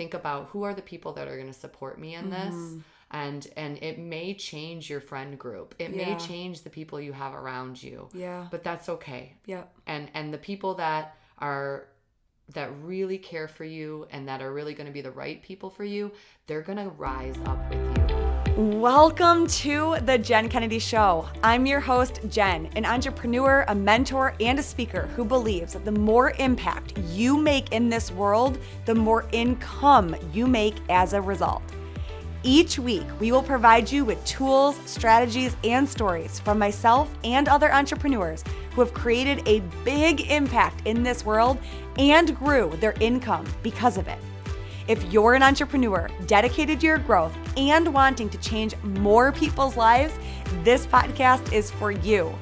think about who are the people that are going to support me in this Mm-hmm. and and it may change your friend group it Yeah. may change the people you have around you Yeah. but that's okay yeah and and the people that are that really care for you and that are really going to be the right people for you they're going to rise up with you Welcome to the Jen Kennedy Show. I'm your host, Jen, an entrepreneur, a mentor, and a speaker who believes that the more impact you make in this world, the more income you make as a result. Each week, we will provide you with tools, strategies, and stories from myself and other entrepreneurs who have created a big impact in this world and grew their income because of it. If you're an entrepreneur dedicated to your growth and wanting to change more people's lives, this podcast is for you.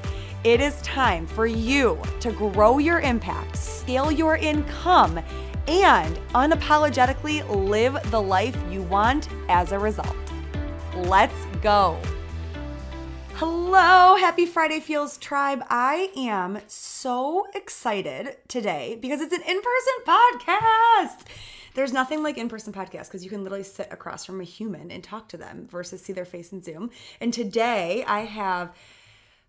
It is time for you to grow your impact, scale your income, and unapologetically live the life you want as a result. Let's go. Hello, happy Friday Feels Tribe. I am so excited today because it's an in person podcast. There's nothing like in person podcast because you can literally sit across from a human and talk to them versus see their face in Zoom. And today I have.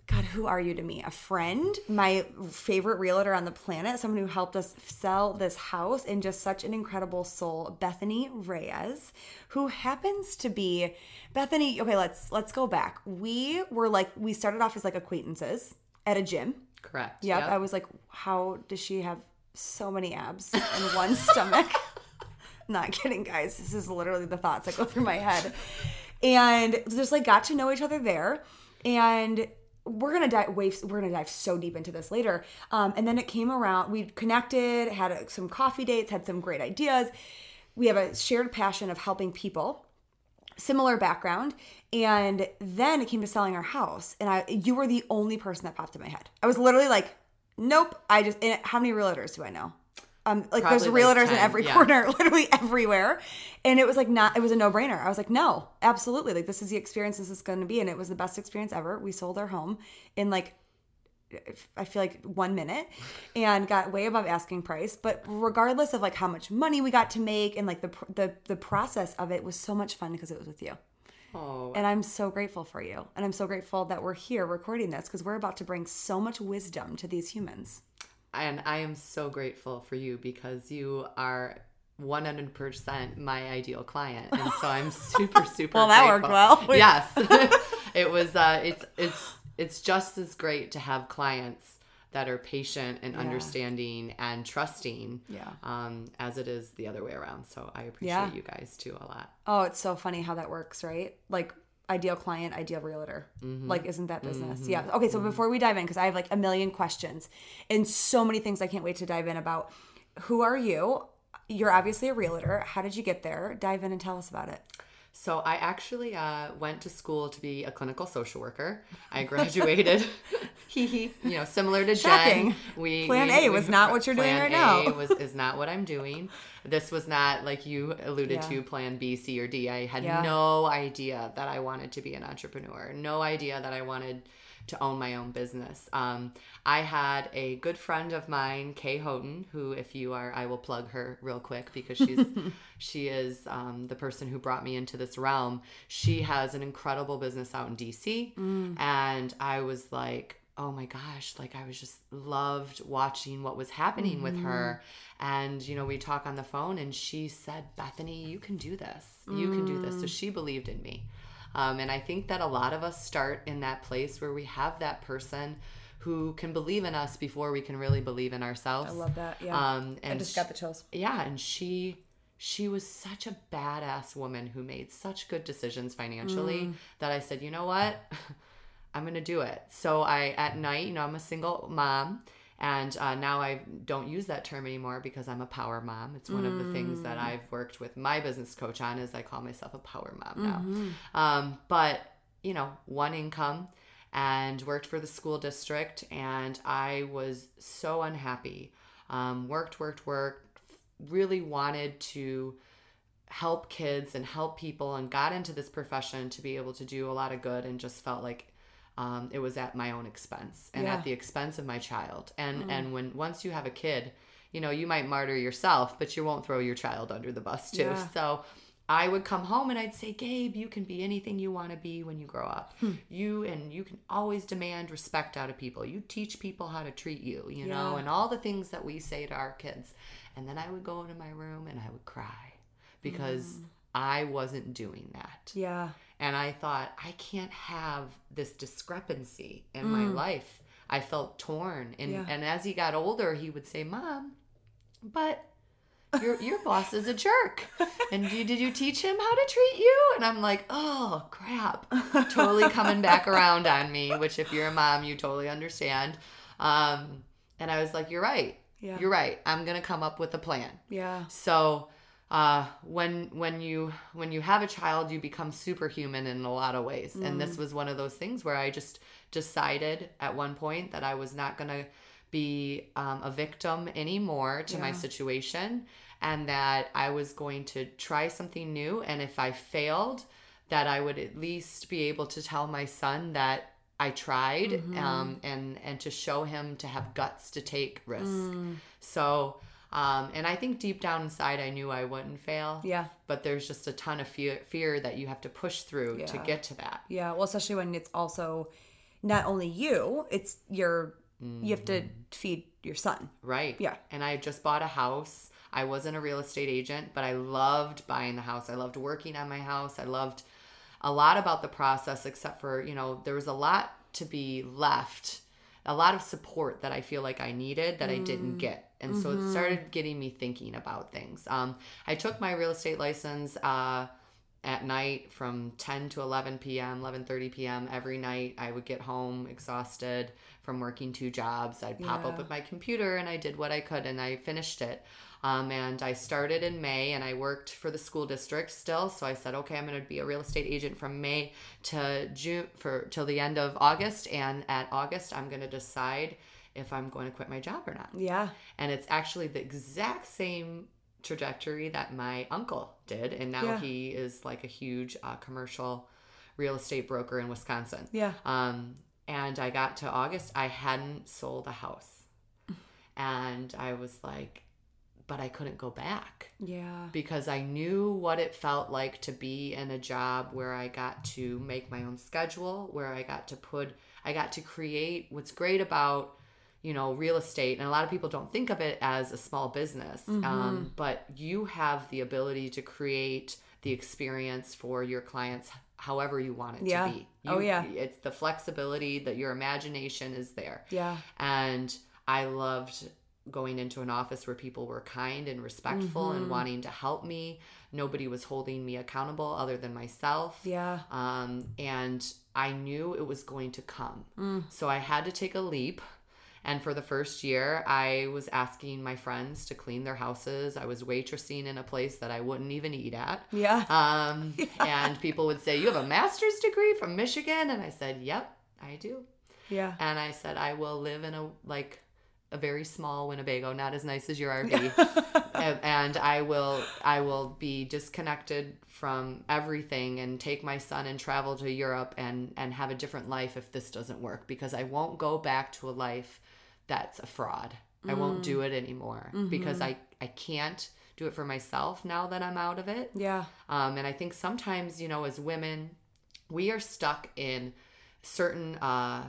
God, who are you to me? A friend, my favorite realtor on the planet, someone who helped us sell this house, and just such an incredible soul, Bethany Reyes, who happens to be Bethany. Okay, let's let's go back. We were like we started off as like acquaintances at a gym. correct Yep. I was like, how does she have so many abs in one stomach? Not kidding, guys. This is literally the thoughts that go through my head. And just like got to know each other there. And we're gonna dive we're gonna dive so deep into this later. Um, and then it came around, we connected, had uh, some coffee dates, had some great ideas. We have a shared passion of helping people similar background and then it came to selling our house and i you were the only person that popped in my head i was literally like nope i just how many realtors do i know um like there's Probably like realtors in every yeah. corner literally everywhere and it was like not it was a no-brainer i was like no absolutely like this is the experience this is going to be and it was the best experience ever we sold our home in like I feel like one minute and got way above asking price. But regardless of like how much money we got to make and like the the the process of it was so much fun because it was with you. oh And I'm so grateful for you. And I'm so grateful that we're here recording this because we're about to bring so much wisdom to these humans. And i am so grateful for you because you are 100% my ideal client and so i'm super super Well, that worked well. yes it was uh it's it's it's just as great to have clients that are patient and understanding and trusting Yeah. um as it is the other way around so i appreciate Yeah. you guys too a lot Oh, it's so funny how that works, right? Like ideal client, ideal realtor. Mm-hmm. Like, isn't that business? Mm-hmm. Yeah. Okay, so mm-hmm. before we dive in, because I have like a million questions and so many things I can't wait to dive in about. Who are you? You're obviously a realtor. How did you get there? Dive in and tell us about it. So I actually uh, went to school to be a clinical social worker. I graduated, you know, similar to Shocking. Jen. We Plan we- A we- was not what you're doing right now. A was is not what I'm doing. This was not like you alluded Yeah. to. Plan B, C, or D. I had Yeah. no idea that I wanted to be an entrepreneur. No idea that I wanted to own my own business. Um, I had a good friend of mine, Kay Houghton, who, if you are, I will plug her real quick because she's she is um, the person who brought me into this realm. She has an incredible business out in DC, and I was like, oh my gosh, like I was just loved watching what was happening with her. And, you know, we talk on the phone and she said, Bethany, you can do this. You can do this. So she believed in me. Um, and I think that a lot of us start in that place where we have that person who can believe in us before we can really believe in ourselves. I love that. Yeah. Um, and I just got the chills. yeah, and she she was such a badass woman who made such good decisions financially Mm. that I said, you know what, I'm gonna do it. So I at night, you know, I'm a single mom. And uh, now I don't use that term anymore because I'm a power mom. It's one of the things Mm. that I've worked with my business coach on is I call myself a power mom now. Mm-hmm. Um, but you know, one income and worked for the school district, and I was so unhappy. Um, worked, worked, worked. Really wanted to help kids and help people, and got into this profession to be able to do a lot of good, and just felt like um, it was at my own expense and Yeah. at the expense of my child. And and when once you have a kid, you know, you might martyr yourself, but you won't throw your child under the bus too. Yeah. So I would come home and I'd say, Gabe, you can be anything you want to be when you grow up. Hmm. You and you can always demand respect out of people. You teach people how to treat you, you know, and all the things that we say to our kids. And then I would go into my room and I would cry because Mm. I wasn't doing that. Yeah. And I thought, I can't have this discrepancy in my life. I felt torn. And, Mm. Yeah. and as he got older, he would say, Mom, but your, your boss is a jerk. And you, did you teach him how to treat you? And I'm like, oh, crap. Totally coming back around on me, which if you're a mom, you totally understand. Um, and I was like, you're right. Yeah. You're right. I'm going to come up with a plan. Yeah. So uh, when when you when you have a child, you become superhuman in a lot of ways, and this was one of those things where I just decided at one point that I was not going to be um, a victim anymore to my situation, and that I was going to try something new, and if I failed, that I would at least be able to tell my son that. I tried, um, and and to show him to have guts to take risks. So, um, and I think deep down inside, I knew I wouldn't fail. Yeah. But there's just a ton of fear, fear that you have to push through to get to that. Yeah. Well, especially when it's also not only you, it's your, you have to feed your son. Right. Yeah. And I just bought a house. I wasn't a real estate agent, but I loved buying the house. I loved working on my house. I loved a lot about the process, except for, you know, there was a lot to be left, a lot of support that I feel like I needed that I didn't get. And so it started getting me thinking about things. Um, I took my real estate license uh, at night from 10 to 11 p.m., 11:30 p.m. every night. I would get home exhausted from working two jobs. I'd pop Yeah. up with my computer and I did what I could and I finished it. Um, and I started in May and I worked for the school district still. So I said, okay, I'm going to be a real estate agent from May to June for till the end of August. And at August, I'm going to decide if I'm going to quit my job or not. Yeah. And it's actually the exact same trajectory that my uncle did. And now Yeah. he is like a huge uh, commercial real estate broker in Wisconsin. Yeah. Um, and I got to August, I hadn't sold a house. And I was like, but I couldn't go back Yeah. because I knew what it felt like to be in a job where I got to make my own schedule, where I got to put, I got to create what's great about, you know, real estate. And a lot of people don't think of it as a small business, Mm-hmm. um, but you have the ability to create the experience for your clients however you want it Yeah. to be. Oh, yeah. It's the flexibility that your imagination is there. Yeah. And I loved going into an office where people were kind and respectful and wanting to help me. Nobody was holding me accountable other than myself. Yeah. Um, and I knew it was going to come. Mm. So I had to take a leap. And for the first year, I was asking my friends to clean their houses. I was waitressing in a place that I wouldn't even eat at. Yeah. Um, And people would say, You have a master's degree from Michigan? And I said, Yep, I do. Yeah. And I said, I will live in a like a very small Winnebago, not as nice as your RV. and, I will I will be disconnected from everything and take my son and travel to Europe and and have a different life if this doesn't work because I won't go back to a life that's a fraud. I won't do it anymore because I I can't do it for myself now that I'm out of it. Yeah. Um, and I think sometimes, you know, as women, we are stuck in certain uh,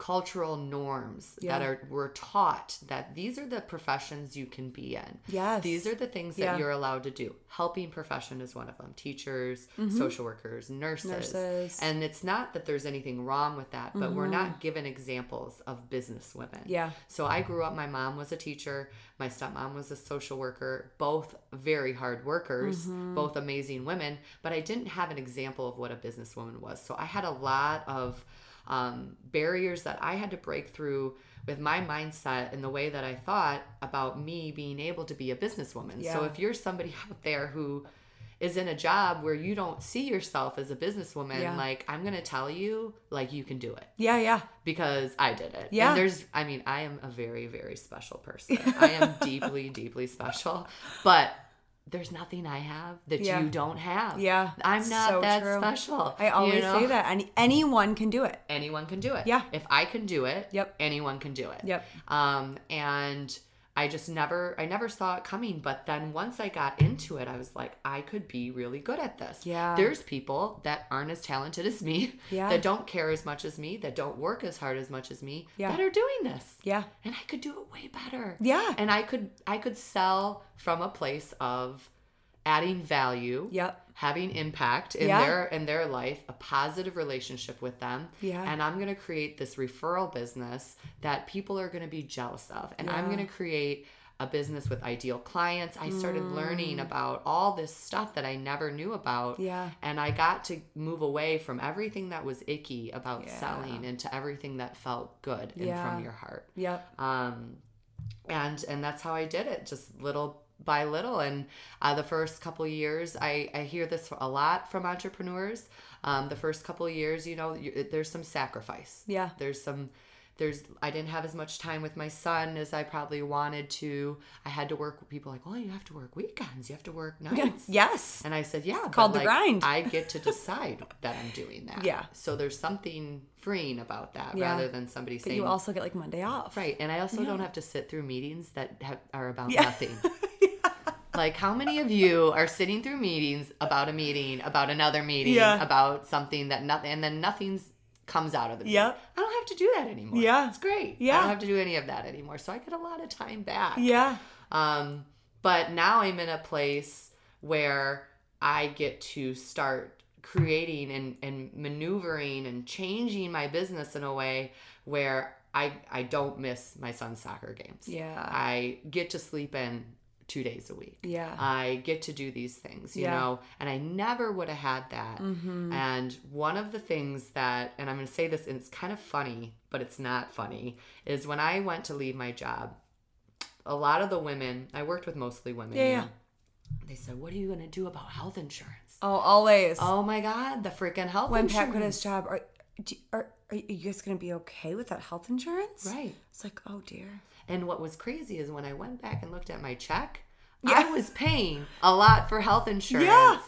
cultural norms Yeah. that are we're taught that these are the professions you can be in. Yes. These are the things that Yeah. you're allowed to do. Helping profession is one of them. Teachers, social workers, nurses. Mm-hmm. Nurses. And it's not that there's anything wrong with that, but we're not given examples of business women. Yeah. So I grew up, my mom was a teacher, my stepmom was a social worker, both very hard workers, Mm-hmm. both amazing women, but I didn't have an example of what a businesswoman was. So I had a lot of um, barriers that I had to break through with my mindset and the way that I thought about me being able to be a businesswoman. So if you're somebody out there who is in a job where you don't see yourself as a businesswoman, Yeah. like I'm going to tell you, like you can do it Yeah. Yeah. because I did it. Yeah. And there's, I mean, I am a very, very special person. I am deeply, deeply special. But there's nothing I have that Yeah. you don't have. Yeah. I'm not So that true. special. I always you know? say that. And anyone can do it. Anyone can do it. Yeah. If I can do it, Yep. anyone can do it. Yep. Um, and I just never I never saw it coming. But then once I got into it, I was like, I could be really good at this. Yeah. There's people that aren't as talented as me, Yeah. that don't care as much as me, that don't work as hard as much as me, Yeah. that are doing this. Yeah. And I could do it way better. Yeah. And I could I could sell from a place of adding value Yep. having impact in Yeah. their in their life a positive relationship with them Yeah. and i'm going to create this referral business that people are going to be jealous of and i'm going to create a business with ideal clients i started learning Mm. about all this stuff that i never knew about Yeah. and i got to move away from everything that was icky about Yeah. selling into everything that felt good and from your heart Yep. um and and that's how i did it just little by little and uh, the first couple years I, I hear this a lot from entrepreneurs um, the first couple years you know you, there's some sacrifice Yeah. there's some there's i didn't have as much time with my son as i probably wanted to i had to work with people like well you have to work weekends you have to work nights Yes. and I said, yeah, called the like, grind. I get to decide that I'm doing that. Yeah. So there's something freeing about that Yeah. rather than somebody But saying, you also get like Monday off. Right. And I also don't have to sit through meetings that have, are about Yeah. nothing. Like, how many of you are sitting through meetings about a meeting, about another meeting, Yeah. about something that nothing, and then nothing's comes out of the meeting? Yep. I don't have to do that anymore. Yeah. It's great. Yeah. I don't have to do any of that anymore. So I get a lot of time back. Yeah. Um, but now I'm in a place where I get to start creating and, and maneuvering and changing my business in a way where I I don't miss my son's soccer games. Yeah. I get to sleep in two days a week. Yeah. I get to do these things, you Yeah. know, and I never would have had that. Mm-hmm. And one of the things that, and I'm going to say this, and it's kind of funny, but it's not funny, is when I went to leave my job, a lot of the women, I worked with mostly women. Yeah, yeah. They said, What are you going to do about health insurance? Oh, always. Oh my God, the freaking health when insurance. Pat quit his job, are, do, are, are you guys going to be okay with that health insurance? Right. It's like, oh dear. And what was crazy is when I went back and looked at my check, Yeah. I was paying a lot for health insurance. Yeah.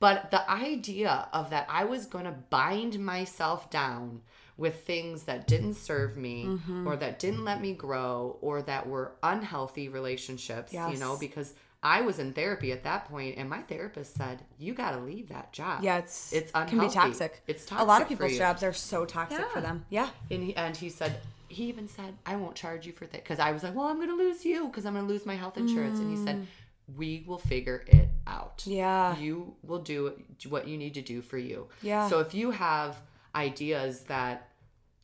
But the idea of that I was going to bind myself down with things that didn't serve me Mm-hmm. or that didn't let me grow or that were unhealthy relationships, you know, because I was in therapy at that point and my therapist said, "You got to leave that job." Yeah, it's It's unhealthy. can be toxic. It's toxic. A lot of people's jobs are so toxic for them. Yeah. And he, and he said, he even said, I won't charge you for that. Because I was like, well, I'm going to lose you because I'm going to lose my health insurance. And he said, we will figure it out. Mm. Yeah. You will do what you need to do for you. Yeah. So if you have ideas that,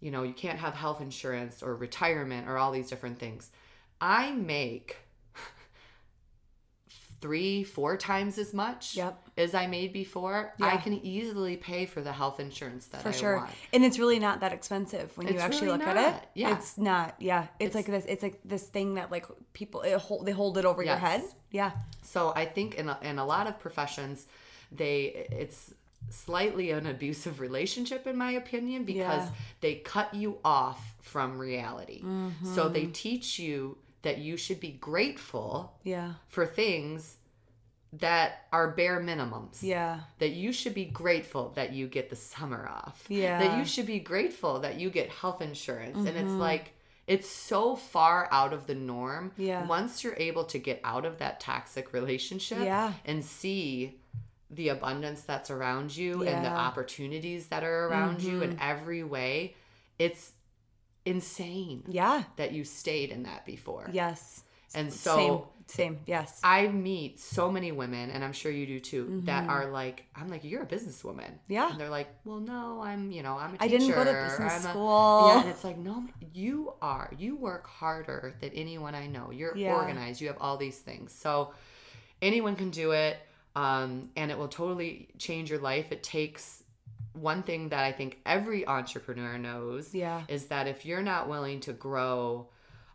you know, you can't have health insurance or retirement or all these different things, I make three, four times as much Yep. As I made before. I can easily pay for the health insurance that. For I sure. want. And it's really not that expensive when you actually really look at not. it. Yeah. It's not. Yeah. It's, like this it's like this thing that like people it hold, they hold it over your head. Yeah. So I think in a, in a lot of professions, they it's slightly an abusive relationship in my opinion because Yeah. they cut you off from reality. So Mm-hmm. they teach you that you should be grateful Yeah. for things that are bare minimums. Yeah. That you should be grateful that you get the summer off. Yeah. That you should be grateful that you get health insurance. And it's Mm-hmm. like, it's so far out of the norm. Yeah. Once you're able to get out of that toxic relationship Yeah. and see the abundance that's around you and the opportunities that are around you in every way, it's insane Yeah. that you stayed in that before. Yes. And so same. Same. Yes. I meet so many women, and I'm sure you do too, that are like, I'm like, you're a businesswoman. Mm-hmm. Yeah. And they're like, well, no, I'm, you know, I'm a teacher. I didn't go to business I'm a-" school. Yeah, and it's like, no, you are. You work harder than anyone I know. You're Yeah. organized. You have all these things. So anyone can do it, um, and it will totally change your life. It takes one thing that I think every entrepreneur knows Yeah. is that if you're not willing to grow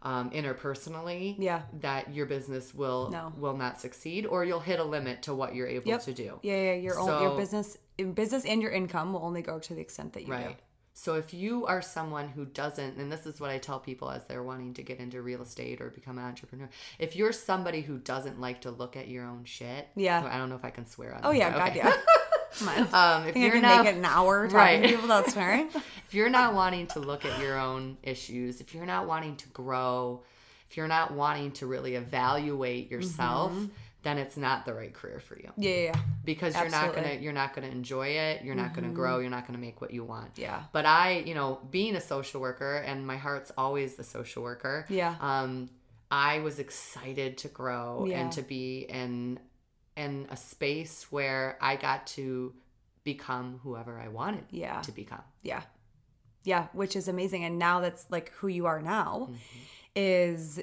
um, interpersonally, Yeah. that your business will No. will not succeed, or you'll hit a limit to what you're able Yep. to do. Yeah, yeah, your own, your business business and your income will only go to the extent that you Right. do. So if you are someone who doesn't, and this is what I tell people as they're wanting to get into real estate or become an entrepreneur, if you're somebody who doesn't like to look at your own shit, Yeah. I don't know if I can swear on. Oh yeah, but God yeah. Um, if I think I you're not, an hour talking Right. to people without swearing. if you're not wanting to look at your own issues, if you're not wanting to grow, if you're not wanting to really evaluate yourself, then it's not the right career for you Yeah, yeah, because you're not gonna you're not gonna enjoy it. You're not gonna grow. You're not gonna make what you want. Yeah. But I, you know, being a social worker, and my heart's always the social worker. Yeah. Um, I was excited to grow Yeah. and to be in in a space where I got to become whoever I wanted Yeah. to become. Yeah. Yeah, which is amazing. And now that's like who you are now Mm-hmm. is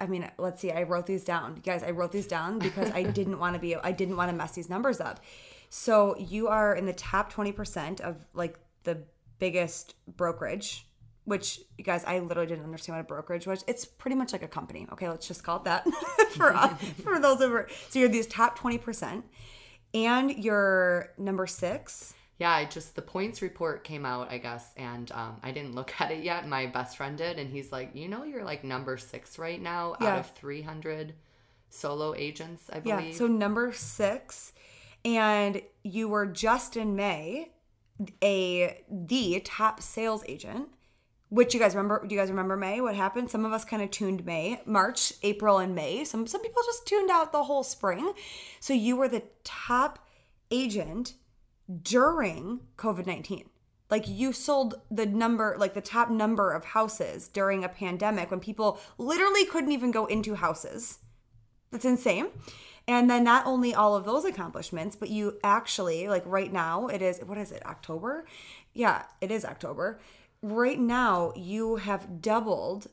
I mean, let's see, I wrote these down. Guys, I wrote these down because I didn't want to be I didn't want to mess these numbers up. So you are in the top 20% of like the biggest brokerage, which you guys, I literally didn't understand what a brokerage was. It's pretty much like a company. Okay, let's just call it that for us, for those over. So you're these top 20%. And you're number six. Yeah, I just the points report came out, I guess, and um, I didn't look at it yet. My best friend did, and he's like, "You know, you're like number six right now Yeah. out of 300 solo agents, I believe. Yeah. believe." So number six, and you were just in May a the top sales agent. Which you guys remember? Do you guys remember May? What happened? Some of us kind of tuned May, March, April, and May. Some some people just tuned out the whole spring. So you were the top agent during COVID nineteen. Like you sold the number, like the top number of houses during a pandemic when people literally couldn't even go into houses. That's insane. And then not only all of those accomplishments, but you actually, like right now, it is, what is it, October? Yeah, it is October. Right now, you have doubled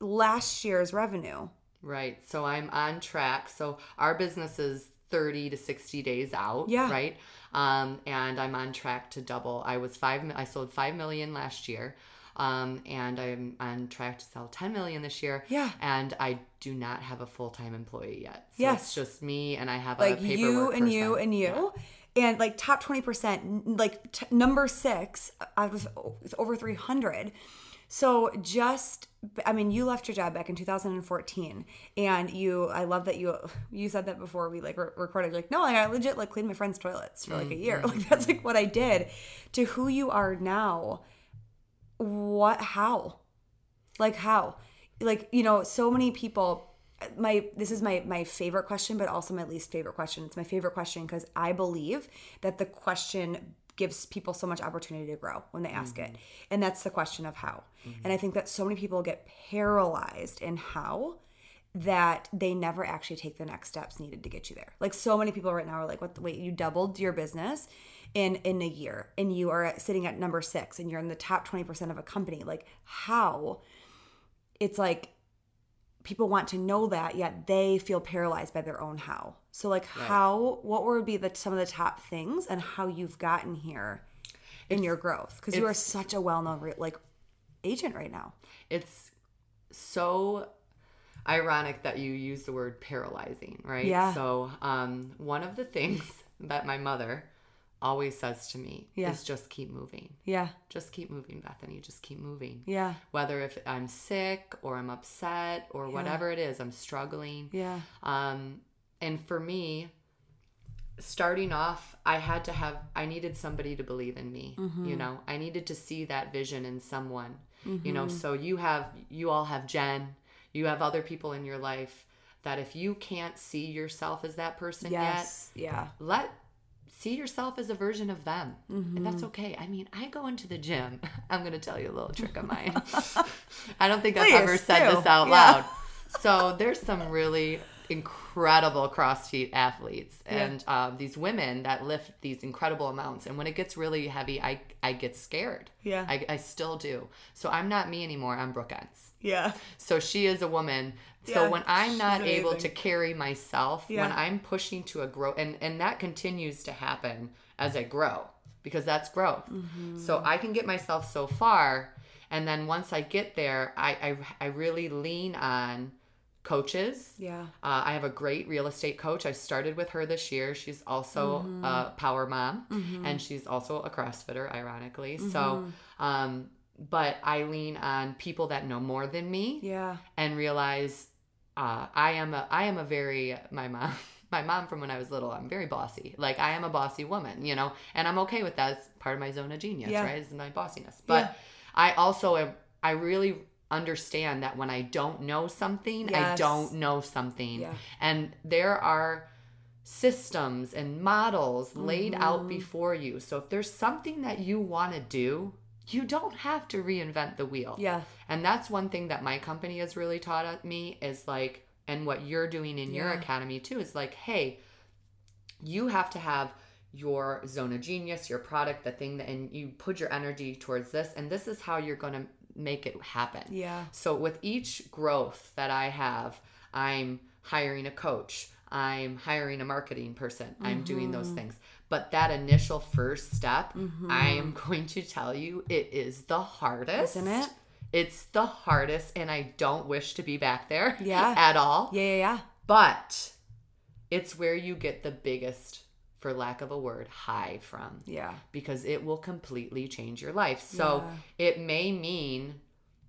last year's revenue. Right. So I'm on track. So our business is 30 to 60 days out. Yeah. Right. Um, and I'm on track to double. I was five, I sold 5 million last year. Um, and I'm on track to sell 10 million this year. Yeah. And I do not have a full time employee yet. So Yes. It's just me and I have Like a paperwork you and you and you. And like top 20%, like t- number six, I was over 300. So just, I mean, you left your job back in 2014, and you, I love that you, you said that before we like re- recorded. Like, no, like, I legit like cleaned my friend's toilets for like a year. Like that's like what I did. To who you are now, what? How? Like how? Like you know, so many people. My this is my my favorite question, but also my least favorite question. It's my favorite question because I believe that the question gives people so much opportunity to grow when they ask it, mm-hmm. and that's the question of how. Mm-hmm. And I think that so many people get paralyzed in how that they never actually take the next steps needed to get you there. Like so many people right now are like, "What? the Wait, you doubled your business in in a year, and you are sitting at number six, and you're in the top twenty percent of a company. Like how?" It's like people want to know that, yet they feel paralyzed by their own how. So, like, how? What would be the some of the top things, and how you've gotten here in your growth? Because you are such a well known like agent right now. it's so ironic that you use the word paralyzing, right? Yeah. So, um, one of the things that my mother always says to me Yeah. is just keep moving. Yeah, Just keep moving, Bethany. Just keep moving. yeah, Whether if I'm sick or I'm upset or whatever it is, I'm struggling. yeah, Um, and for me, starting off, I had to have, I needed somebody to believe in me. You know, I needed to see that vision in someone. You know, so you have, you all have Jen, you have other people in your life that if you can't see yourself as that person yet, yeah, let see yourself as a version of them. And that's okay. I mean i go into the gym. I'm going to tell you a little trick of mine. I don't think i've ever said do. this out Yeah. loud. So there's some really incredible crossfit athletes and um, these women that lift these incredible amounts. And when it gets really heavy i, I get scared. Yeah. I, I still do. So i'm not me anymore. I'm Brooke Ence. Yeah, So she is a woman. So when I'm not able to carry myself, when I'm pushing to a grow, and and that continues to happen as I grow because that's growth. Mm-hmm. So I can get myself so far, and then once I get there, I I, I really lean on coaches. yeah, Uh, I have a great real estate coach. I started with her this year. She's also Mm-hmm. a power mom, and she's also a CrossFitter, ironically. So, Mm-hmm. um, but I lean on people that know more than me yeah, and realize uh, I am a I am a very my mom my mom from when I was little I'm very bossy like I am a bossy woman you know and I'm okay with that it's part of my zone of genius Yeah. right is my bossiness but Yeah. I also am I really understand that when I don't know something, I don't know something. Yeah. And there are systems and models laid out Mm-hmm. before you. So if there's something that you want to do, you don't have to reinvent the wheel. Yeah. And that's one thing that my company has really taught me is like, and what you're doing in your academy too is like, hey, you have to have your zone of genius, your product, the thing that, and you put your energy towards this, and this is how you're going to make it happen. Yeah. So with each growth that I have, I'm hiring a coach, I'm hiring a marketing person, I'm doing Mm-hmm. those things. But that initial first step, mm-hmm. I am going to tell you, it is the hardest. Isn't it? It's the hardest, and I don't wish to be back there Yeah. at all. Yeah. Yeah. Yeah. But it's where you get the biggest, for lack of a word, high from Yeah. because it will completely change your life. So it may mean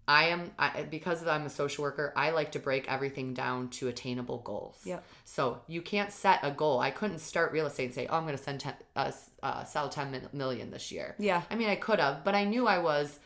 I am I, because I'm a social worker. I like to break everything down to attainable goals. Yep. So you can't set a goal. I couldn't start real estate and say, "Oh, I'm going to send 10, uh, uh, sell 10 million this year." Yeah. I mean, I could have, but I knew I was.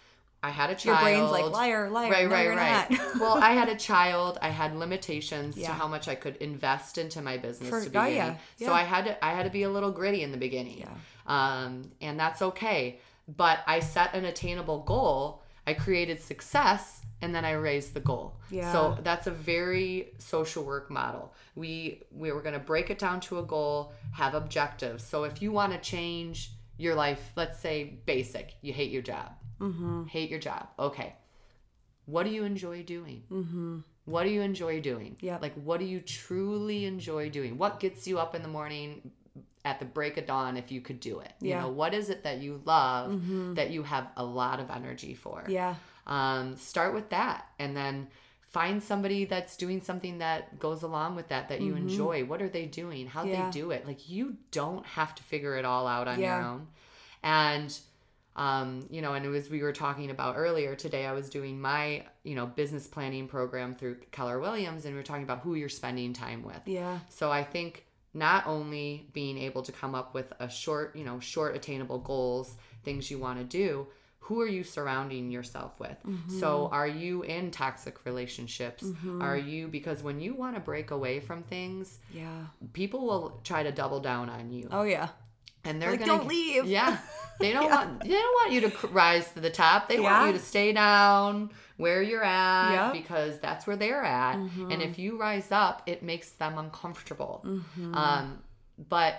I had a child. Your brain's like liar, liar. Right, no, right, you're right. not. well, I had a child. I had limitations to how much I could invest into my business For- to oh, begin. yeah, So. I had to I had to be a little gritty in the beginning. Yeah. Um, and that's okay. But I set an attainable goal. I created success and then I raised the goal. Yeah. So that's a very social work model. We we were going to break it down to a goal, have objectives. So if you want to change your life, let's say basic, you hate your job. Mm-hmm. Hate your job. Okay. What do you enjoy doing? Mm-hmm. What do you enjoy doing? Yeah. Like, what do you truly enjoy doing? What gets you up in the morning at the break of dawn if you could do it? You Yeah. Mm-hmm. know, what is it that you love that you have a lot of energy for? Yeah. Um, start with that and then find somebody that's doing something that goes along with that that you enjoy. What are they doing? How Mm-hmm. Yeah. they do it? Like, you don't have to figure it all out on your own. And um, you know, and as we were talking about earlier today, I was doing my, you know, business planning program through Keller Williams, and we were talking about who you're spending time with. Yeah. So I think not only being able to come up with a short, you know, short attainable goals, things you want to do, who are you surrounding yourself with? So Mm-hmm. are you in toxic relationships? Are you because when you want to break away from things, Yeah. people will try to double down on you Oh yeah. And they're Like, gonna "Don't leave." Yeah, they don't want they don't want you to rise to the top. They Yeah. want you to stay down where you're at Yep. because that's where they're at. Mm-hmm. And if you rise up, it makes them uncomfortable. Mm-hmm. Um, but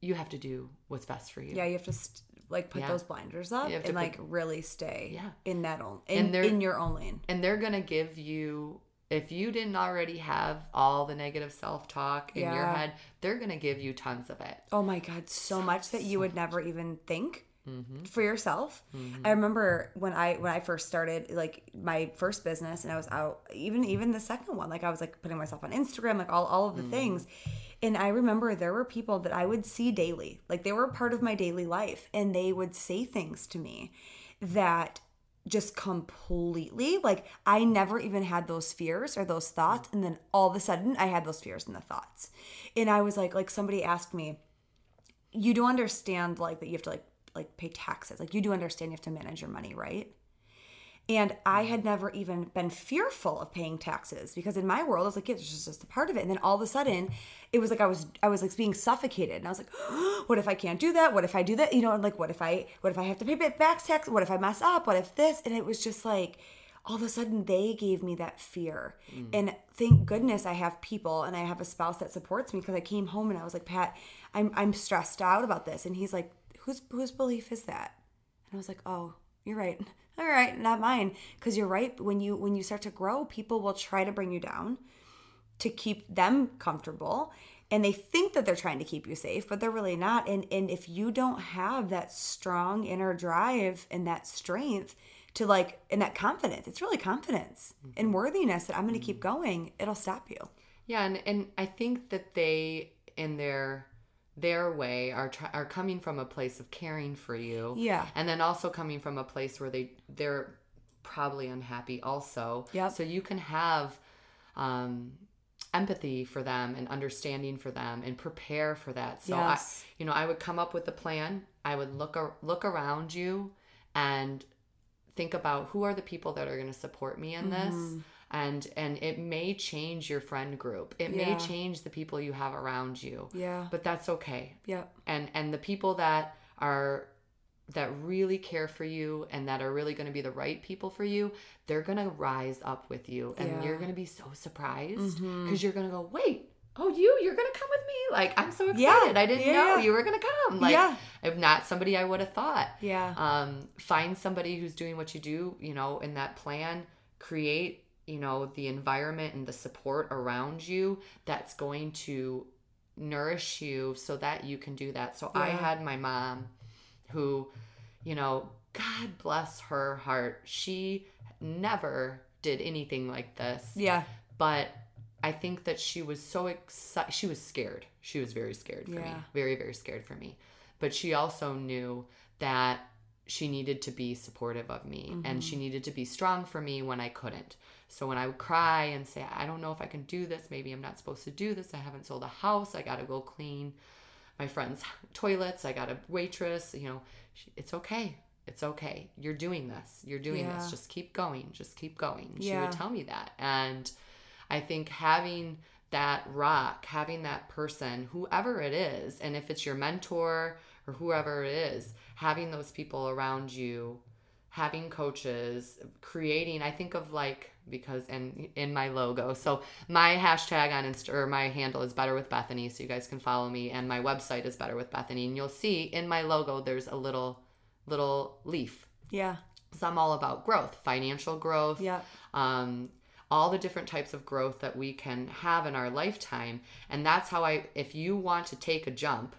you have to do what's best for you. Yeah, you have to st- like put Yeah. those blinders up and put- like really stay Yeah. in that own in, in your own lane. And they're gonna give you. If you didn't already have all the negative self talk in your head, they're going to give you tons of it. Oh my god, so much that you would never even think Mm-hmm. for yourself. I remember when I when I first started like my first business and I was out even even the second one like I was like putting myself on Instagram like all all of the things. And I remember there were people that I would see daily. Like they were a part of my daily life and they would say things to me that just completely like I never even had those fears or those thoughts and then all of a sudden I had those fears and the thoughts. And I was like like somebody asked me you do understand like that you have to like like pay taxes. Like you do understand you have to manage your money, right? And I had never even been fearful of paying taxes because in my world, I was like, it's just, just a part of it. And then all of a sudden, it was like I was I was like being suffocated, and I was like, what if I can't do that? What if I do that? You know, like what if I what if I have to pay back tax? What if I mess up? What if this? And it was just like all of a sudden they gave me that fear. Mm. And thank goodness I have people and I have a spouse that supports me because I came home and I was like, Pat, I'm I'm stressed out about this. And he's like, whose whose belief is that? And I was like, oh, you're right. All right, not mine. Because you're right. When you when you start to grow, people will try to bring you down to keep them comfortable. And they think that they're trying to keep you safe, but they're really not. And and if you don't have that strong inner drive and that strength to like and that confidence, it's really confidence mm-hmm. and worthiness that I'm gonna keep mm-hmm. going, it'll stop you. Yeah, and and I think that they in their their way are try, are coming from a place of caring for you. Yeah. And then also coming from a place where they they're probably unhappy also. Yeah. So you can have um empathy for them and understanding for them and prepare for that. So Yes. I you know, I would come up with a plan. I would look ar- look around you and think about who are the people that are going to support me in this Mm-hmm. And and it may change your friend group. It Yeah. may change the people you have around you. Yeah. but that's okay. Yeah. And and the people that are that really care for you and that are really going to be the right people for you they're going to rise up with you. And Yeah. Mm-hmm. you're going to be so surprised because you're going to go wait oh you? You're going to come with me? Like i'm so excited. Yeah. i didn't Yeah, know you were going to come. Like if not somebody i would have thought. Yeah. um, find somebody who's doing what you do you know in that plan. Create you know the environment and the support around you that's going to nourish you so that you can do that so i had my mom who you know god bless her heart she never did anything like this Yeah. but I think that she was so excited. She was scared. She was very scared for me. Yeah. Very, very scared for me. But she also knew that she needed to be supportive of me and mm-hmm. she needed to be strong for me when I couldn't. So when I would cry and say, I don't know if I can do this, maybe I'm not supposed to do this, I haven't sold a house, I got to go clean my friends' toilets, I got a waitress, you know, she, it's okay. It's okay. You're doing this. You're doing Yeah. this. Just keep going. Just keep going. She Yeah. would tell me that. And I think having that rock, having that person, whoever it is, and if it's your mentor or whoever it is, having those people around you, having coaches, creating, I think of like, because, and in my logo, so my hashtag on Insta, or my handle is Better with Bethany, so you guys can follow me, and my website is Better with Bethany, and you'll see in my logo, there's a little, little leaf. Yeah. So I'm all about growth, financial growth, Yeah. um, all the different types of growth that we can have in our lifetime. And that's how I, if you want to take a jump,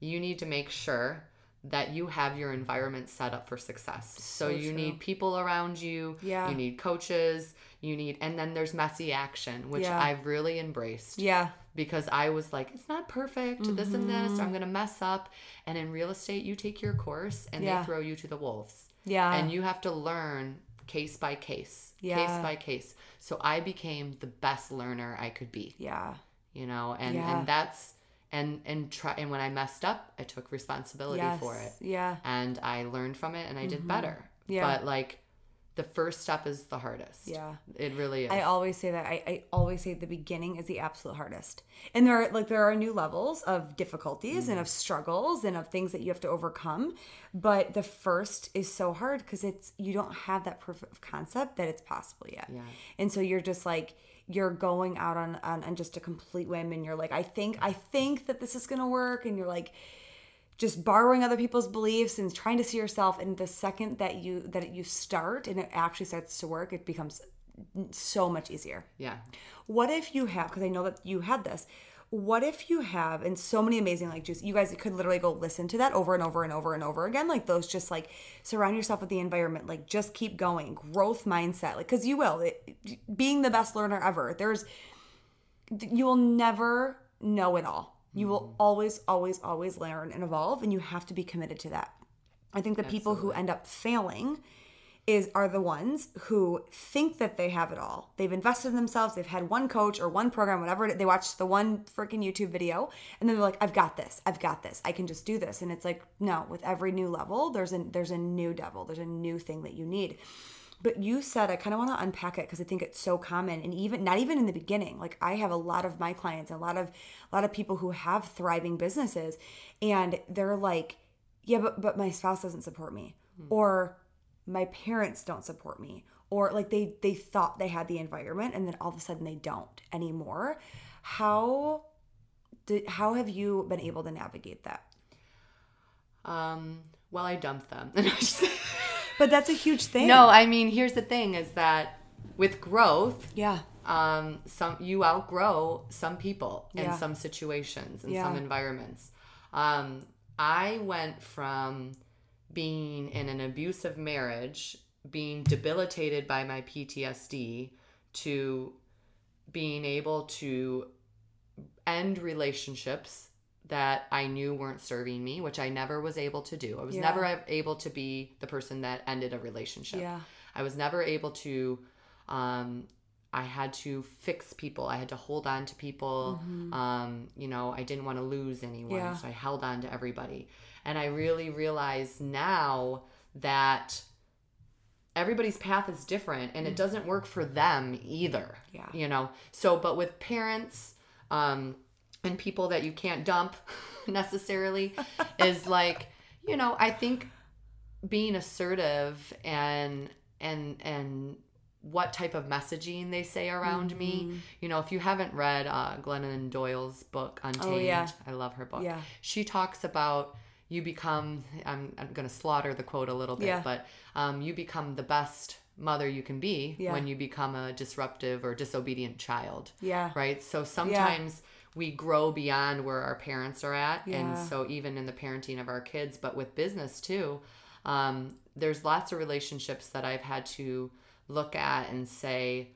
you need to make sure that you have your environment set up for success. So, So you true. need people around you, Yeah. you need coaches, you need, and then there's messy action, which Yeah. I've really embraced Yeah. because I was like, it's not perfect, this and Mm-hmm. this, I'm gonna mess up. And in real estate, you take your course and Yeah. they throw you to the wolves Yeah. and you have to learn case by case Yeah. case by case so i became the best learner i could be yeah. you know and Yeah. and that's and and try and when i messed up i took responsibility Yes. for it Yeah. and i learned from it and i did better Mm-hmm. Yeah. but like the first step is the hardest Yeah. it really is I always say that. I, I always say the beginning is the absolute hardest. And there are like there are new levels of difficulties and mm. of struggles and of things that you have to overcome. But the first is so hard because it's you don't have that proof of concept that it's possible yet. Yeah. And so you're just like you're going out on, on on just a complete whim and you're like, I think I think that this is gonna work and you're like just borrowing other people's beliefs and trying to see yourself and the second that you that you start and it actually starts to work it becomes so much easier. Yeah. What if you have because i know that you had this what if you have and so many amazing like just you guys could literally go listen to that over and over and over and over again like those just like surround yourself with the environment like just keep going growth mindset like because you will it, being the best learner ever there's you will never know it all you will always always always learn and evolve and you have to be committed to that i think the people who end up failing is are the ones who think that they have it all. They've invested in themselves. They've had one coach or one program, whatever. it- They watched the one freaking YouTube video, and then they're like, "I've got this. I've got this. I can just do this." And it's like, no. With every new level, there's a there's a new devil. There's a new thing that you need. But you said I kind of want to unpack it because I think it's so common, and even not even in the beginning. Like I have a lot of my clients, a lot of a lot of people who have thriving businesses, and they're like, "Yeah, but but my spouse doesn't support me," or my parents don't support me or like they they thought they had the environment and then all of a sudden they don't anymore. How did how have you been able to navigate that? Um well i dumped them but that's a huge thing no i mean here's the thing is that with growth yeah um, some you outgrow some people in Yeah. some situations in Yeah. some environments. Um, I went from being in an abusive marriage, being debilitated by my PTSD, to being able to end relationships that I knew weren't serving me, which I never was able to do. I was Yeah. never able to be the person that ended a relationship. yeah I was never able to um I had to fix people. I had to hold on to people. Um, you know, I didn't want to lose anyone, Mm-hmm. Yeah. so I held on to everybody. And I really realize now that everybody's path is different and it doesn't work for them either. Yeah. You know. So but with parents um and people that you can't dump necessarily is like, you know, I think being assertive and and and what type of messaging they say around me. Mm-hmm. You know, if you haven't read uh, Glennon Doyle's book Untamed, Oh, yeah. I love her book. Yeah. She talks about you become. I'm I'm gonna slaughter the quote a little bit, Yeah. but um, you become the best mother you can be Yeah. when you become a disruptive or disobedient child Yeah. right? So sometimes we grow beyond where our parents are at, Yeah. and so even in the parenting of our kids, but with business too, um, there's lots of relationships that I've had to look at and say,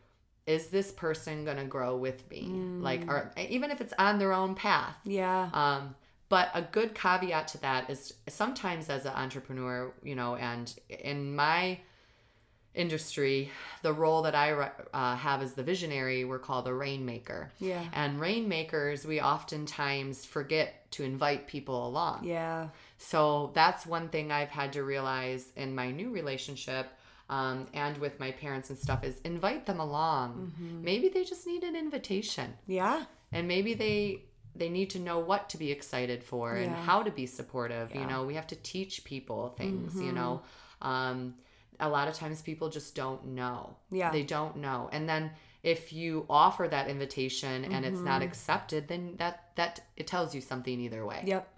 is this person gonna grow with me? Like, or even if it's on their own path. Yeah. Um, but a good caveat to that is sometimes as an entrepreneur, you know, and in my industry, the role that I uh, have as the visionary, we're called a rainmaker. Yeah. And rainmakers, we oftentimes forget to invite people along. Yeah. So that's one thing I've had to realize in my new relationship um, and with my parents and stuff is invite them along. Mm-hmm. Maybe they just need an invitation Yeah. and maybe they they need to know what to be excited for and how to be supportive you Yeah. Mm-hmm. know we have to teach people things you know um, a lot of times people just don't know Yeah. they don't know and then if you offer that invitation and it's Mm-hmm. not accepted then that that it tells you something either way Yep.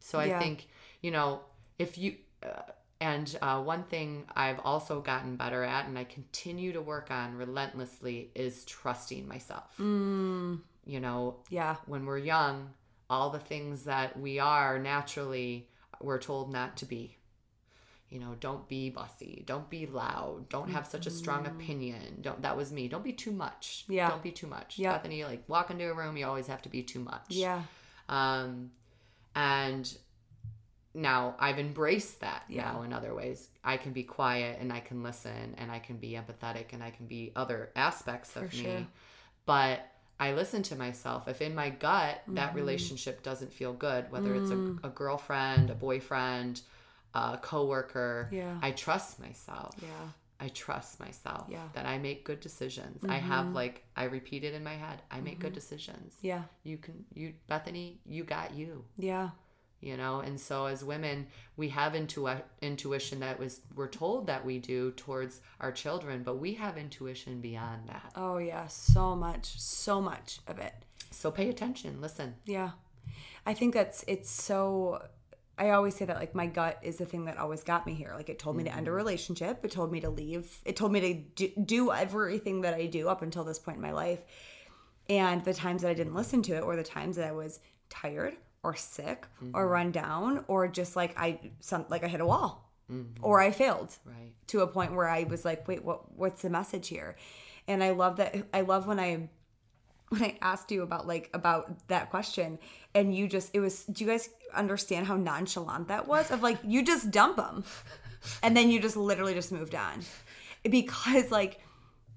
so I Yeah. think, you know, if you, uh, and uh, one thing I've also gotten better at and I continue to work on relentlessly is trusting myself. Mm. You know, Yeah. when we're young, all the things that we are naturally, we're told not to be. You know, don't be bossy, don't be loud, don't have such a strong opinion. Don't that was me. Don't be too much. Yeah. Don't be too much. Yeah. Bethany, like walk into a room, you always have to be too much. Yeah. Um, and now I've embraced that Yeah. now in other ways. I can be quiet and I can listen and I can be empathetic and I can be other aspects of For me. sure. But I listen to myself. If in my gut that relationship doesn't feel good, whether it's Mm. a, a girlfriend, a boyfriend, a coworker, Yeah. I trust myself. Yeah. I trust myself Yeah. Mm-hmm. that I make good decisions. I have like I repeat it in my head. I make good decisions. Yeah. You can you Bethany, you got you. Yeah. You know, and so as women, we have intu- intuition that was we're told that we do towards our children, but we have intuition beyond that. Oh yeah. So much. So much of it. So pay attention, listen. Yeah. I think that's it's so I always say that like my gut is the thing that always got me here. Like it told me to end a mm-hmm. relationship, it told me to leave, it told me to do, do everything that I do up until this point in my life. And the times that I didn't listen to it or the times that I was tired or sick or mm-hmm. run down or just like I some like I hit a wall mm-hmm. or I failed Right. to a point where I was like, wait, what what's the message here? And I love that I love when I when I asked you about like about that question and you just it was do you guys understand how nonchalant that was of like you just dump them and then you just literally just moved on. Because like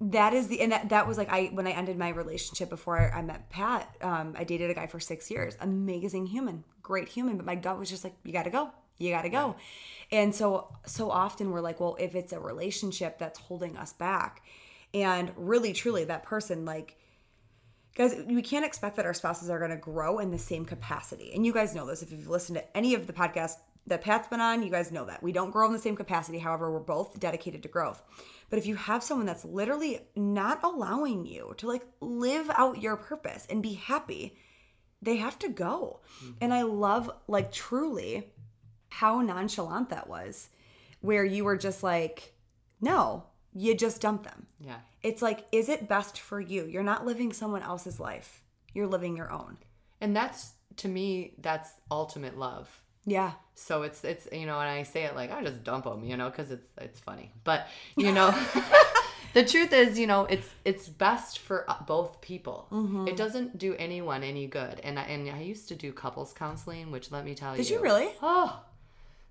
that is the and that, that was like I when I ended my relationship before I, I met Pat um, I dated a guy for six years. Amazing human. Great human. But my gut was just like you gotta go. You gotta go. And so so often we're like well if it's a relationship that's holding us back and really truly that person like guys we can't expect that our spouses are going to grow in the same capacity. And you guys know this. If you've listened to any of the podcasts that pat's been on you guys know that. We don't grow in the same capacity. However we're both dedicated to growth. But if you have someone that's literally not allowing you to like live out your purpose and be happy they have to go. Mm-hmm. And i love like truly how nonchalant that was where you were just like no you just dump them Yeah. it's like, is it best for you? You're not living someone else's life. You're living your own. And that's to me that's ultimate love. Yeah. So it's it's you know, and I say it like I just dump them, you know, because it's it's funny. But you know, the truth is, you know, it's it's best for uh, both people. Mm-hmm. It doesn't do anyone any good. And I, and I used to do couples counseling, which let me tell you, Did you really? Oh,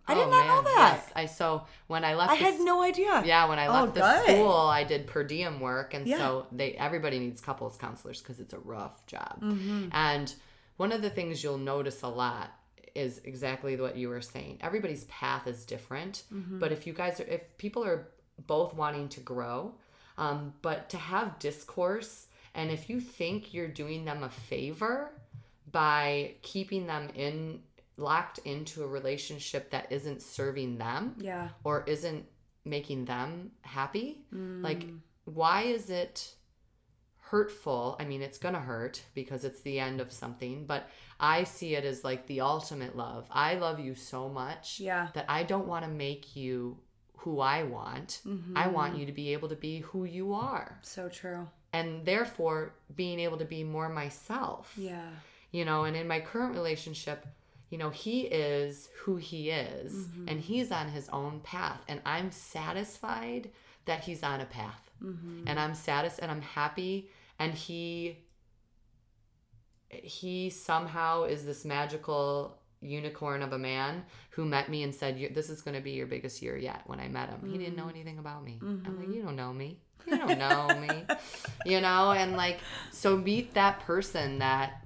I did oh, not know man, that. Yes. I so when I left, I the had no idea. Yeah, when I Oh, left the good. school, I did per diem work, and Yeah. so they everybody needs couples counselors because it's a rough job. Mm-hmm. And one of the things you'll notice a lot is exactly what you were saying. Everybody's path is different, Mm-hmm. but if you guys are, if people are both wanting to grow, um, but to have discourse. And if you think you're doing them a favor by keeping them in locked into a relationship that isn't serving them Yeah. or isn't making them happy, like Mm. why is it hurtful? I mean, it's to hurt because it's the end of something, but I see it as like the ultimate love. I love you so much Yeah. that I don't want to make you who I want. Mm-hmm. I want you to be able to be who you are. So true. And therefore, being able to be more myself Yeah. you know and in my current relationship you know he is who he is Mm-hmm. and he's on his own path and i'm satisfied that he's on a path. Mm-hmm. and i'm satis and i'm happy and he he somehow is this magical unicorn of a man who met me and said this is going to be your biggest year yet when i met him. He didn't know anything about me. I'm like you don't know me. You don't know me. You know and like so meet that person that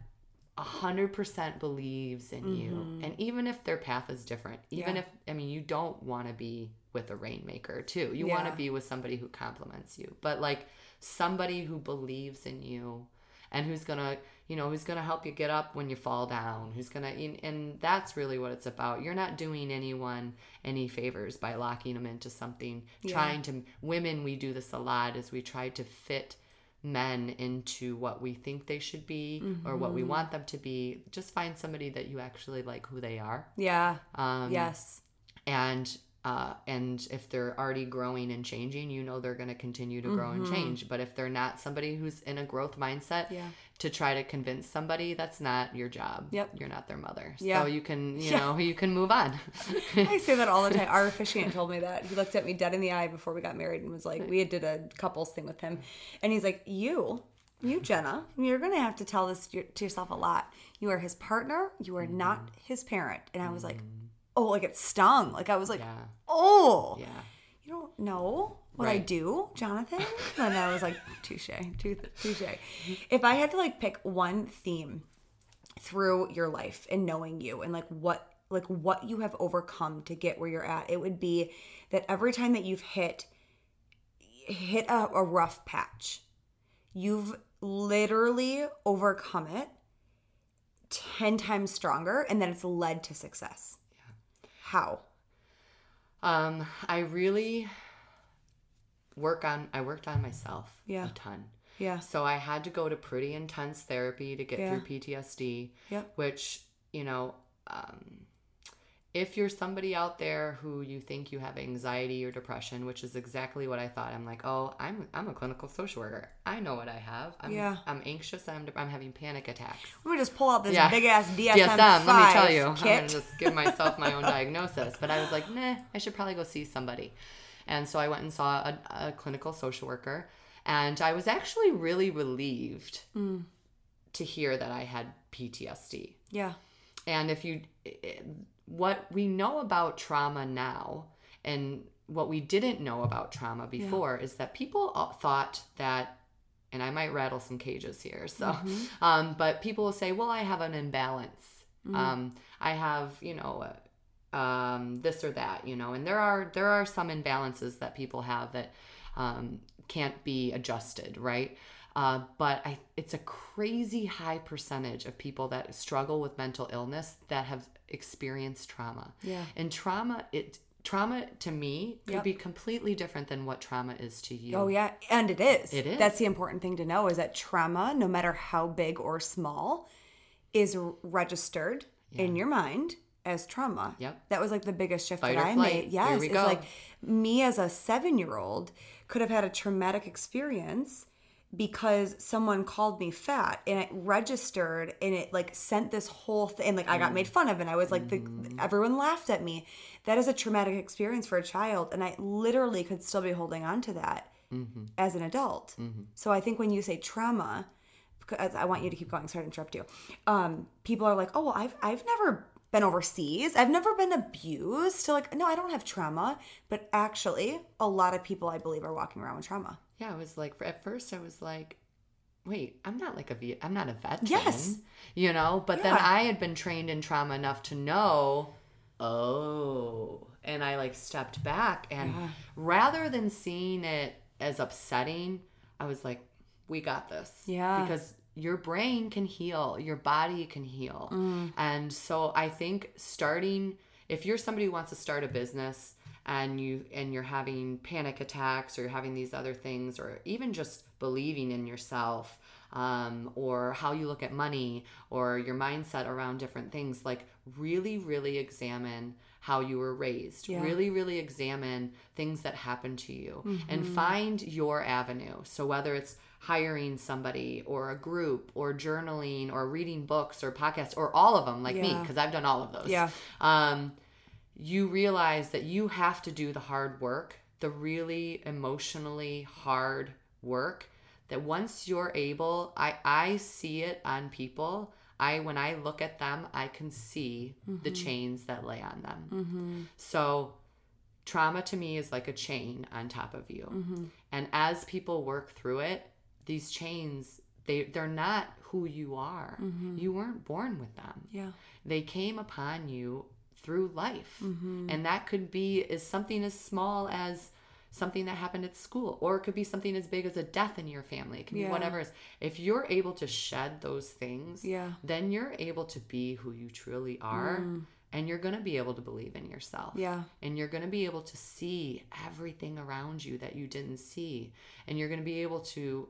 100% believes in you. Mm-hmm. And even if their path is different even Yeah. if i mean you don't want to be with a rainmaker too. You want to be with somebody who compliments you. But like somebody who believes in you and who's gonna you know who's gonna help you get up when you fall down who's gonna and- and that's really what it's about. You're not doing anyone any favors by locking them into something trying to women we do this a lot is we try to fit men into what we think they should be or what we want them to be just find somebody that you actually like who they are Yeah. um, yes. and uh, and if they're already growing and changing, you know they're going to continue to grow and change. But if they're not somebody who's in a growth mindset, Mm-hmm. Yeah. to try to convince somebody, that's not your job. Yep. you're not their mother. Yeah. So you can, you Yeah. know, you can move on. I say that all the time. Our officiant told me that. He looked at me dead in the eye before we got married and was like, we had did a couples thing with him. And he's like, you, you, Jenna, you're going to have to tell this to to yourself a lot. You are his partner. You are not his parent. And I was like, oh, like it stung. Like I was like, yeah, oh, yeah. you don't know what I do, Jonathan? And I was like, touche, tou- touche. If I had to like pick one theme through your life and knowing you and like what like what you have overcome to get where you're at, it would be that every time that you've hit hit a, a rough patch, you've literally overcome it 10 times stronger and then it's led to success. How? Um, I really work on. I worked on myself Yeah. a ton. Yeah. So I had to go to pretty intense therapy to get Yeah. through PTSD. Yep. Which you know, um, if you're somebody out there who you think you have anxiety or depression, which is exactly what I thought, I'm like, oh, I'm I'm a clinical social worker. I know what I have. I'm, Yeah. I'm anxious. I'm I'm having panic attacks. Let me just pull out this Yeah. big ass DSM. DSM. Let me tell you, I'm gonna just give myself my own diagnosis. But I was like, nah, I should probably go see somebody. And so I went and saw a, a clinical social worker, and I was actually really relieved Mm. to hear that I had PTSD. Yeah. And if you, what we know about trauma now, and what we didn't know about trauma before, is that people thought that, and I might rattle some cages here. So, Mm-hmm. um, but people will say, well, I have an imbalance. Mm-hmm. Um, I have, you know, uh, um, this or that, you know, and there are there are some imbalances that people have that um, can't be adjusted, right? Uh, but I, it's a crazy high percentage of people that struggle with mental illness that have experienced trauma. Yeah. And trauma, it trauma to me could Yep. be completely different than what trauma is to you. Oh yeah, and it is. It is. That's the important thing to know is that trauma, no matter how big or small, is registered in your mind as trauma. Yep. That was like the biggest shift Fight that I flight. made. Yes. it's go. like me as a seven year old could have had a traumatic experience because someone called me fat and it registered and it like sent this whole thing and like I got mm. made fun of and I was like the, mm. everyone laughed at me. That is a traumatic experience for a child and I literally could still be holding on to that mm-hmm. as an adult. Mm-hmm. So I think when you say trauma, because I want you to keep going. Sorry to interrupt you. Um, people are like, "Oh, well, I've I've never been overseas. I've never been abused." So like, no, I don't have trauma. But actually, a lot of people I believe are walking around with trauma. Yeah, I was like, at first I was like, wait, I'm not like a ve- I'm not a veteran. Yes. You know, but then I had been trained in trauma enough to know oh. And I like stepped back and Yeah. rather than seeing it as upsetting, I was like, we got this. Yeah. Because your brain can heal, your body can heal. Mm. And so I think starting if you're somebody who wants to start a business and you and you're having panic attacks or you're having these other things or even just believing in yourself um, or how you look at money or your mindset around different things like really really examine how you were raised. Yeah. really really examine things that happen to you and find your avenue. So whether it's hiring somebody or a group or journaling or reading books or podcasts or all of them like me because i've done all of those. Yeah. um, you realize that you have to do the hard work, the really emotionally hard work. That once you're able, I I see it on people. I when I look at them, I can see the chains that lay on them. Mm-hmm. So trauma to me is like a chain on top of you. Mm-hmm. And as people work through it, these chains they they're not who you are. Mm-hmm. You weren't born with them Yeah. they came upon you through life Mm-hmm. and that could be as something as small as something that happened at school or it could be something as big as a death in your family it can Yeah. be whatever it is if you're able to shed those things Yeah. then you're able to be who you truly are and you're going to be able to believe in yourself Mm. Yeah. and you're going to be able to see everything around you that you didn't see and you're going to be able to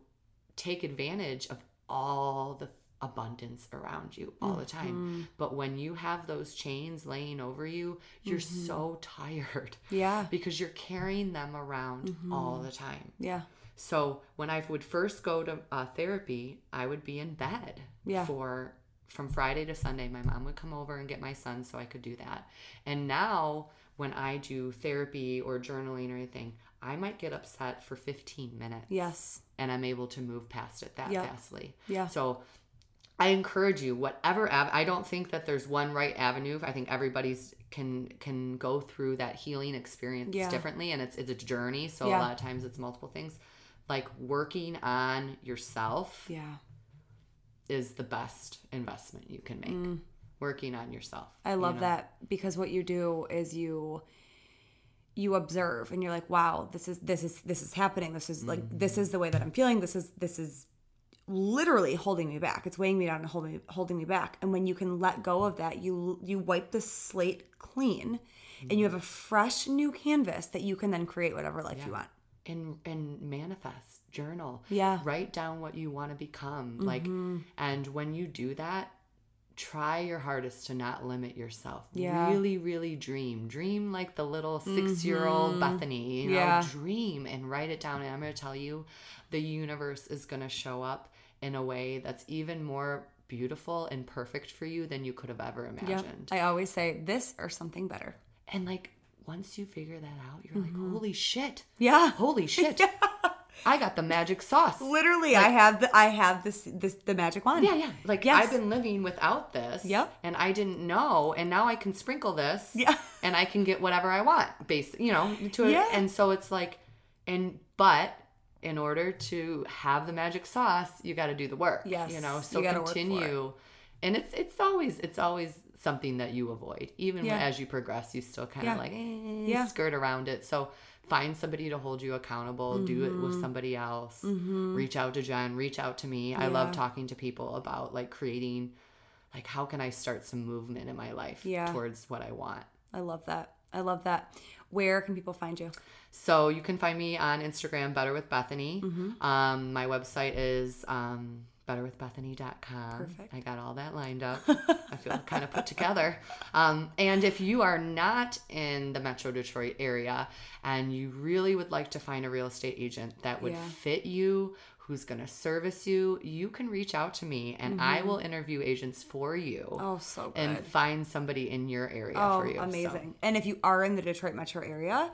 take advantage of all the abundance around you all the Mm-hmm. time but when you have those chains laying over you you're so tired Mm-hmm. Yeah. because you're carrying them around Mm-hmm. all the time Yeah. so when I would first go to uh, therapy, I would be in bed Yeah. for from Friday to Sunday. My mom would come over and get my son so I could do that. And now when I do therapy or journaling or anything, I might get upset for 15 minutes. Yes. And I'm able to move past it that Yeah. fastly. Yeah. So I encourage you, whatever av- I don't think that there's one right avenue. I think everybody's can can go through that healing experience Yeah. differently, and it's it's a journey. So Yeah. a lot of times it's multiple things. Like working on yourself Yeah. is the best investment you can make. Working on yourself. Mm. I you love know? that because what you do is you you observe and you're like, wow, this is this is this is happening. This is like this is the way that I'm feeling. This is this is literally holding me back. It's weighing me down and holding me holding me back. And when you can let go of that, you you wipe the slate clean and you have a fresh new canvas that you can then create whatever life you want. and and manifest journal Yeah. write down what you want to become like mm-hmm. and when you do that try your hardest to not limit yourself Yeah. really really dream dream like the little six year old mm-hmm. bethany you know Yeah. dream and write it down and i'm going to tell you the universe is going to show up in a way that's even more beautiful and perfect for you than you could have ever Yeah. imagined I always say this or something better. and like once you figure that out you're like mm-hmm. holy shit Yeah. holy shit i got the magic sauce Literally, I have the I have this this the magic wand. Yeah, yeah. Like Yes. I've been living without this. Yep. And I didn't know, and now I can sprinkle this. Yeah. And I can get whatever I want, base. You know, to it. Yeah. And so it's like, and but in order to have the magic sauce, you got to do the work. Yes, You know, so for continue. And it's it's always it's always something that you avoid, even Yeah. as you progress. You still kind Yeah. of like eh, Yeah. skirt around it. So find somebody to hold you accountable. Do it Mm-hmm. with somebody else. Reach out to Jen. Reach out to me. I love talking to people about like creating, like how can I start some movement in my life Yeah. towards what I want. I love that. I love that. Where can people find you? So you can find me on Instagram, Better with Bethany. Mm-hmm. Um, my website is um, betterwithbethany.com. Perfect. I got all that lined up. I feel kind of put together. Um, and if you are not in the Metro Detroit area and you really would like to find a real estate agent that would Yeah. fit you, who's going to service you, you can reach out to me and I will interview agents for you. Mm-hmm. Oh, so good. And find somebody in your area oh, for you. So- amazing. And if you are in the Detroit metro area,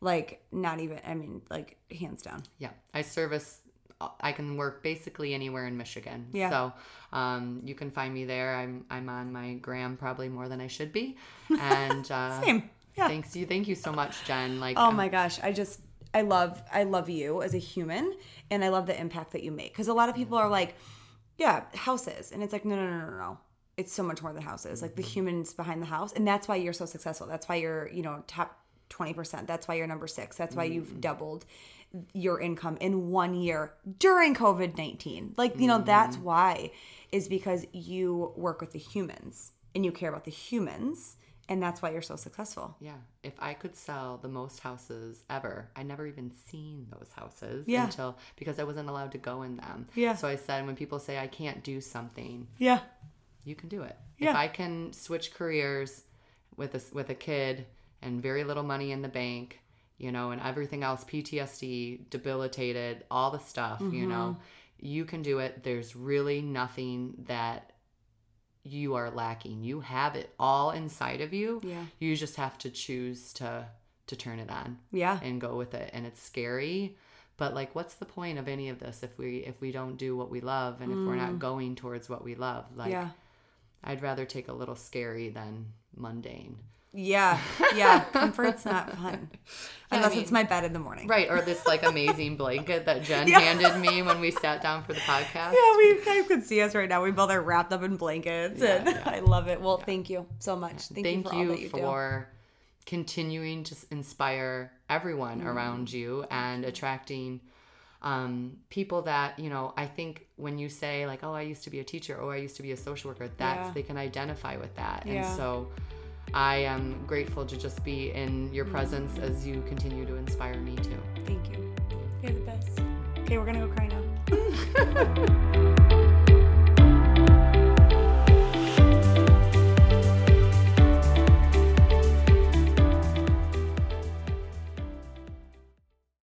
like not even, I mean, like hands down. Yeah, I service. I can work basically anywhere in Michigan. Yeah. So um, you can find me there. I'm I'm on my gram probably more than I should be. And uh, Same. Yeah. Thanks you. Thank you so much, Jen. Like Oh um, my gosh, I just I love I love you as a human and I love the impact that you make cuz a lot of mm-hmm. people are like yeah, houses and it's like no no no no no. it's so much more than houses. Like the mm-hmm. humans behind the house, and that's why you're so successful. That's why you're you know top twenty percent. That's why you're number six. That's why you've mm-hmm. doubled your income in one year during COVID nineteen. Like you know that's why is because you work with the humans and you care about the humans, and that's why you're so successful. Yeah. If I could sell the most houses ever, I never even seen those houses Yeah. until because I wasn't allowed to go in them. Yeah. So I said when people say I can't do something, Yeah. you can do it. Yeah. If I can switch careers with a with a kid and very little money in the bank, you know, and everything else, PTSD, debilitated, all the stuff, you Mm-hmm. know, you can do it. There's really nothing that you are lacking. You have it all inside of you. Yeah. You just have to choose to to turn it on Yeah. and go with it. And it's scary, but like what's the point of any of this if we if we don't do what we love and if we're not going towards what we love? Like Mm. yeah. I'd rather take a little scary than mundane. Yeah. Yeah. Comfort's not fun. Unless mean- it's my bed in the morning. Right, or this like amazing blanket that Jen Yeah. handed me when we sat down for the podcast. Yeah, we guys could see us right now. We both are wrapped up in blankets, Yeah, and yeah. I love it. Well, thank you so much. Thank, Thank you for you do. for continuing to inspire everyone Mm-hmm. around you and attracting um, people that you know. I think when you say like, "Oh, I used to be a teacher," or "I used to be a social worker," that's Yeah. they can identify with that, Yeah. and so. I am grateful to just be in your Mm-hmm. presence as you continue to inspire me too. Thank you. You're the best. Okay, we're gonna go cry now.